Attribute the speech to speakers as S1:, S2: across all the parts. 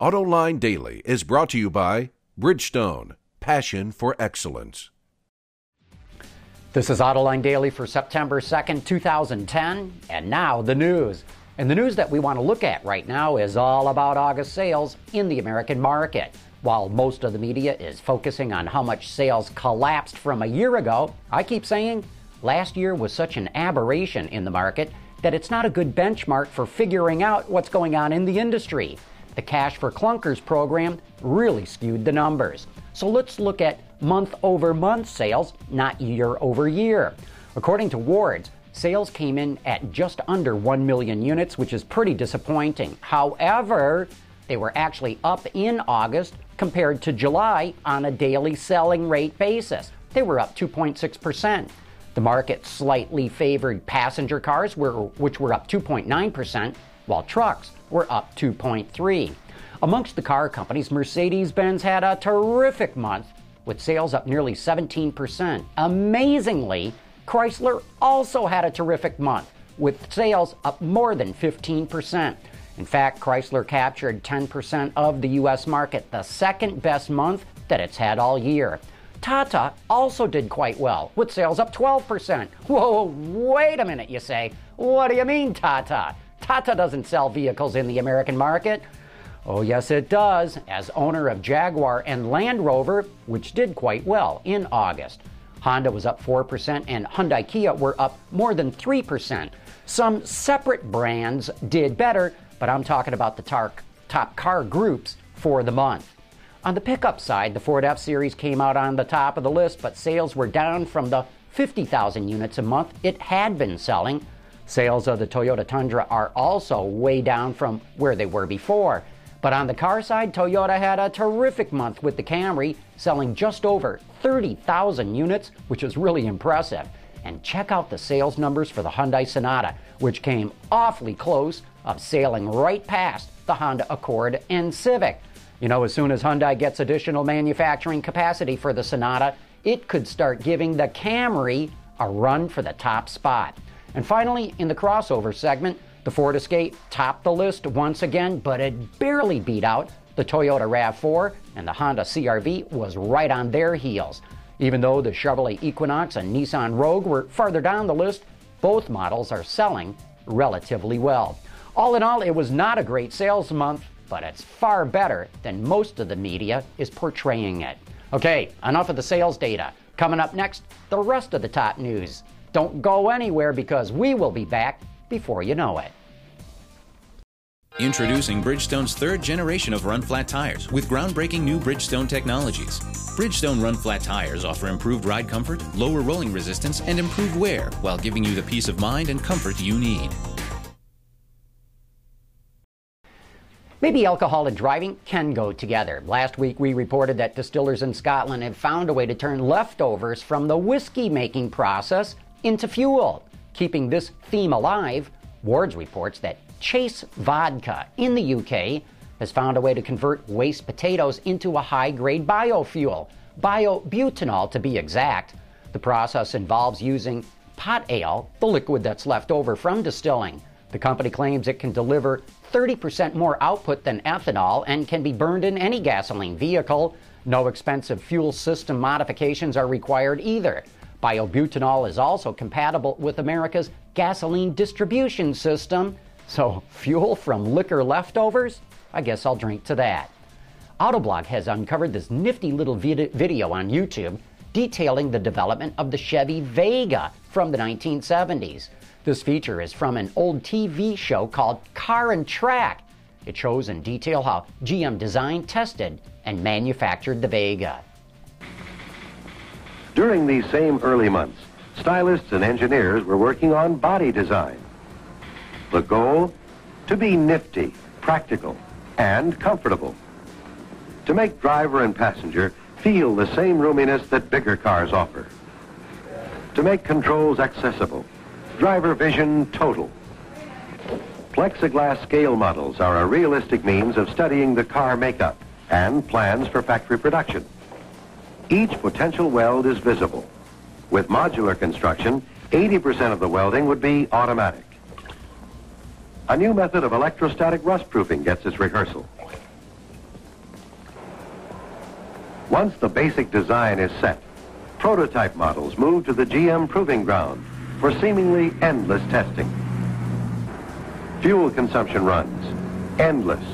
S1: AutoLine Daily is brought to you by Bridgestone, passion for excellence.
S2: This is Autoline Daily for September 2nd, 2010, and now the news. And the news that we want to look at right now is all about August sales in the American market. While most of the media is focusing on how much sales collapsed from a year ago, I keep saying last year was such an aberration in the market that it's not a good benchmark for figuring out what's going on in the industry. The Cash for Clunkers program really skewed the numbers. So let's look at month over month sales, not year over year. According to Wards, sales came in at just under 1 million units, which is pretty disappointing. However, they were actually up in August compared to July on a daily selling rate basis. They were up 2.6%. The market slightly favored passenger cars, which were up 2.9%, while trucks were up 2.3. Amongst the car companies, Mercedes-Benz had a terrific month with sales up nearly 17%. Amazingly, Chrysler also had a terrific month with sales up more than 15%. In fact, Chrysler captured 10% of the US market, the second best month that it's had all year. Tata also did quite well, with sales up 12%. Whoa, wait a minute, you say. What do you mean, Tata? Tata doesn't sell vehicles in the American market. Oh, yes, it does, as owner of Jaguar and Land Rover, which did quite well in August. Honda was up 4%, and Hyundai Kia were up more than 3%. Some separate brands did better, but I'm talking about the tar- top car groups for the month. On the pickup side, the Ford F Series came out on the top of the list, but sales were down from the 50,000 units a month it had been selling. Sales of the Toyota Tundra are also way down from where they were before. But on the car side, Toyota had a terrific month with the Camry, selling just over 30,000 units, which is really impressive. And check out the sales numbers for the Hyundai Sonata, which came awfully close of sailing right past the Honda Accord and Civic. You know, as soon as Hyundai gets additional manufacturing capacity for the Sonata, it could start giving the Camry a run for the top spot. And finally, in the crossover segment, the Ford Escape topped the list once again, but it barely beat out the Toyota RAV4, and the Honda CRV was right on their heels. Even though the Chevrolet Equinox and Nissan Rogue were farther down the list, both models are selling relatively well. All in all, it was not a great sales month, but it's far better than most of the media is portraying it. Okay, enough of the sales data. Coming up next, the rest of the top news. Don't go anywhere because we will be back before you know it.
S3: Introducing Bridgestone's third generation of run flat tires with groundbreaking new Bridgestone technologies. Bridgestone run flat tires offer improved ride comfort, lower rolling resistance, and improved wear while giving you the peace of mind and comfort you need.
S2: Maybe alcohol and driving can go together. Last week we reported that distillers in Scotland have found a way to turn leftovers from the whiskey making process into fuel. Keeping this theme alive, Wards reports that Chase Vodka in the UK has found a way to convert waste potatoes into a high grade biofuel, biobutanol to be exact. The process involves using pot ale, the liquid that's left over from distilling. The company claims it can deliver 30% more output than ethanol and can be burned in any gasoline vehicle. No expensive fuel system modifications are required either. Biobutanol is also compatible with America's gasoline distribution system. So, fuel from liquor leftovers? I guess I'll drink to that. Autoblog has uncovered this nifty little vid- video on YouTube detailing the development of the Chevy Vega from the 1970s. This feature is from an old TV show called Car and Track. It shows in detail how GM designed, tested, and manufactured the Vega.
S4: During these same early months, stylists and engineers were working on body design. The goal? To be nifty, practical, and comfortable. To make driver and passenger feel the same roominess that bigger cars offer. To make controls accessible Driver vision total. Plexiglass scale models are a realistic means of studying the car makeup and plans for factory production. Each potential weld is visible. With modular construction, 80% of the welding would be automatic. A new method of electrostatic rust proofing gets its rehearsal. Once the basic design is set, prototype models move to the GM proving ground for seemingly endless testing. Fuel consumption runs, endless,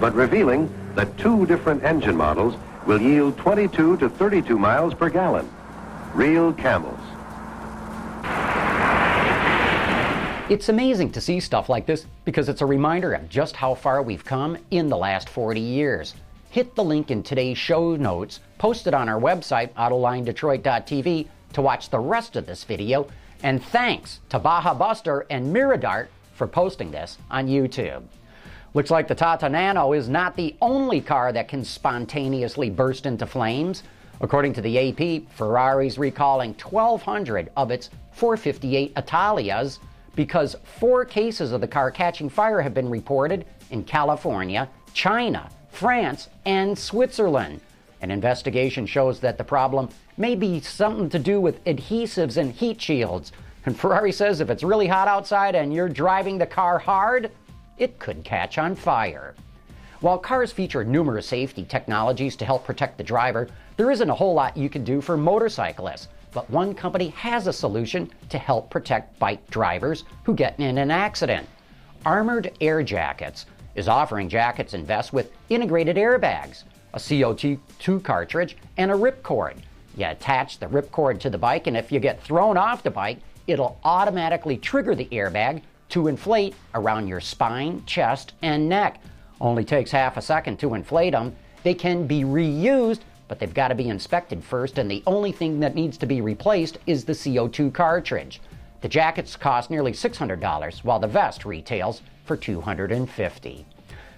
S4: but revealing that two different engine models will yield 22 to 32 miles per gallon. Real camels.
S2: It's amazing to see stuff like this because it's a reminder of just how far we've come in the last 40 years. Hit the link in today's show notes posted on our website, AutolineDetroit.tv, to watch the rest of this video. And thanks to Baja Buster and Miradart for posting this on YouTube. Looks like the Tata Nano is not the only car that can spontaneously burst into flames. According to the AP, Ferrari's recalling 1,200 of its 458 Italias because four cases of the car catching fire have been reported in California, China, France, and Switzerland. An investigation shows that the problem may be something to do with adhesives and heat shields. And Ferrari says if it's really hot outside and you're driving the car hard, it could catch on fire. While cars feature numerous safety technologies to help protect the driver, there isn't a whole lot you can do for motorcyclists. But one company has a solution to help protect bike drivers who get in an accident. Armored Air Jackets is offering jackets and vests with integrated airbags, a CO2 cartridge, and a ripcord. You attach the ripcord to the bike, and if you get thrown off the bike, it'll automatically trigger the airbag to inflate around your spine, chest, and neck. Only takes half a second to inflate them. They can be reused but they've got to be inspected first, and the only thing that needs to be replaced is the CO2 cartridge. The jackets cost nearly $600, while the vest retails for $250.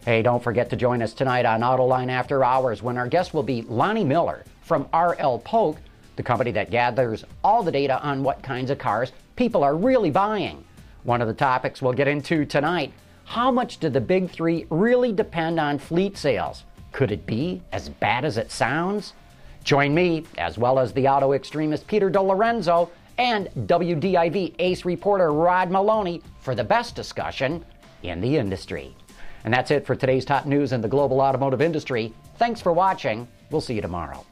S2: Hey, don't forget to join us tonight on Autoline After Hours when our guest will be Lonnie Miller from RL Polk, the company that gathers all the data on what kinds of cars people are really buying. One of the topics we'll get into tonight how much do the big three really depend on fleet sales? Could it be as bad as it sounds? Join me, as well as the auto extremist Peter DeLorenzo and WDIV ace reporter Rod Meloni for the best discussion in the industry. And that's it for today's top news in the global automotive industry. Thanks for watching. We'll see you tomorrow.